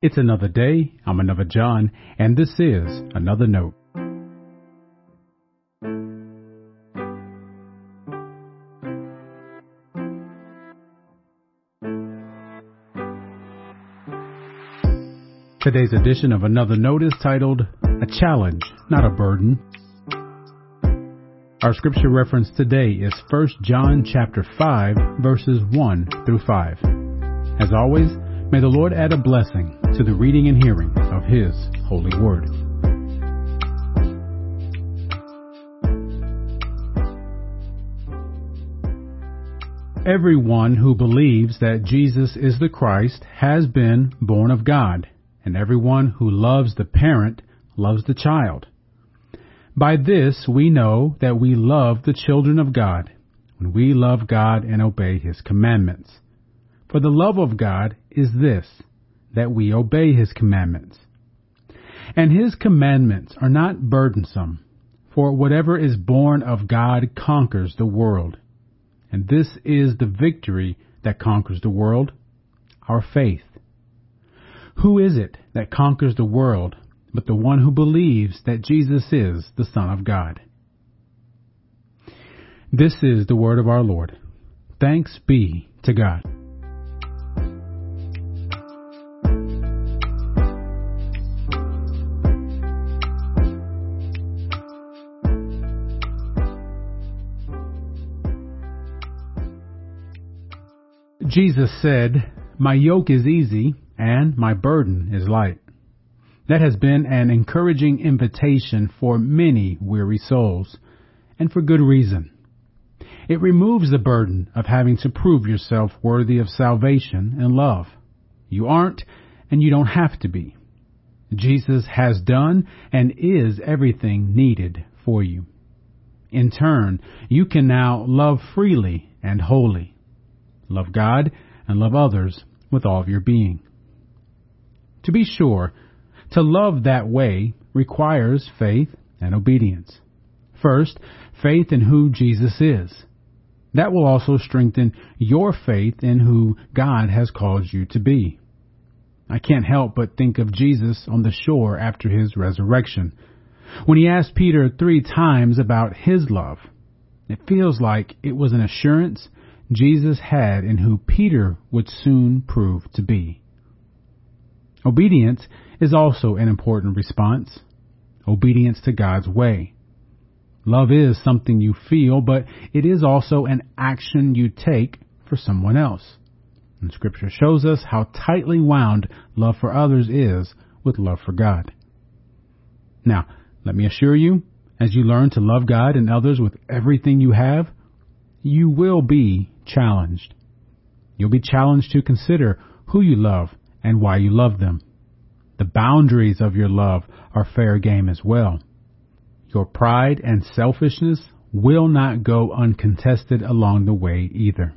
It's another day. I'm another John, and this is another note. Today's edition of Another Note is titled A Challenge, Not a Burden. Our scripture reference today is 1 John chapter 5 verses 1 through 5. As always, may the Lord add a blessing to the reading and hearing of His holy word. Everyone who believes that Jesus is the Christ has been born of God, and everyone who loves the parent loves the child. By this we know that we love the children of God, when we love God and obey His commandments. For the love of God is this, that we obey His commandments. And His commandments are not burdensome, for whatever is born of God conquers the world. And this is the victory that conquers the world, our faith. Who is it that conquers the world but the one who believes that Jesus is the Son of God. This is the word of our Lord. Thanks be to God. Jesus said, My yoke is easy and my burden is light. That has been an encouraging invitation for many weary souls, and for good reason. It removes the burden of having to prove yourself worthy of salvation and love. You aren't, and you don't have to be. Jesus has done and is everything needed for you. In turn, you can now love freely and wholly. Love God and love others with all of your being. To be sure, to love that way requires faith and obedience. First, faith in who Jesus is. That will also strengthen your faith in who God has called you to be. I can't help but think of Jesus on the shore after his resurrection. When he asked Peter three times about his love, it feels like it was an assurance Jesus had in who Peter would soon prove to be. Obedience is also an important response. Obedience to God's way. Love is something you feel, but it is also an action you take for someone else. And scripture shows us how tightly wound love for others is with love for God. Now, let me assure you, as you learn to love God and others with everything you have, you will be challenged. You'll be challenged to consider who you love and why you love them. The boundaries of your love are fair game as well. Your pride and selfishness will not go uncontested along the way either.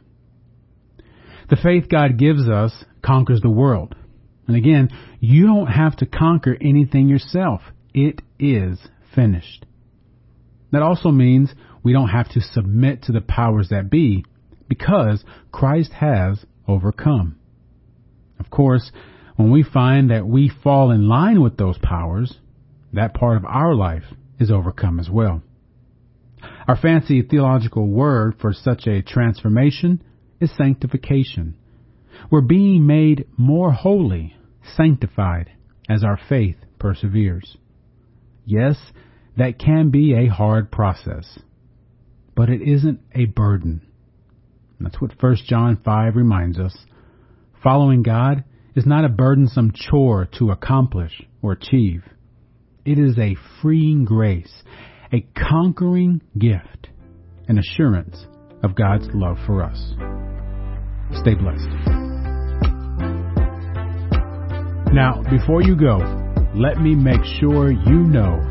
The faith God gives us conquers the world. And again, you don't have to conquer anything yourself. It is finished. That also means we don't have to submit to the powers that be because Christ has overcome. Of course, when we find that we fall in line with those powers, that part of our life is overcome as well. Our fancy theological word for such a transformation is sanctification. We're being made more holy, sanctified, as our faith perseveres. Yes, that can be a hard process, but it isn't a burden. That's what 1 John 5 reminds us. Following God is not a burdensome chore to accomplish or achieve. It is a freeing grace, a conquering gift, an assurance of God's love for us. Stay blessed. Now, before you go, let me make sure you know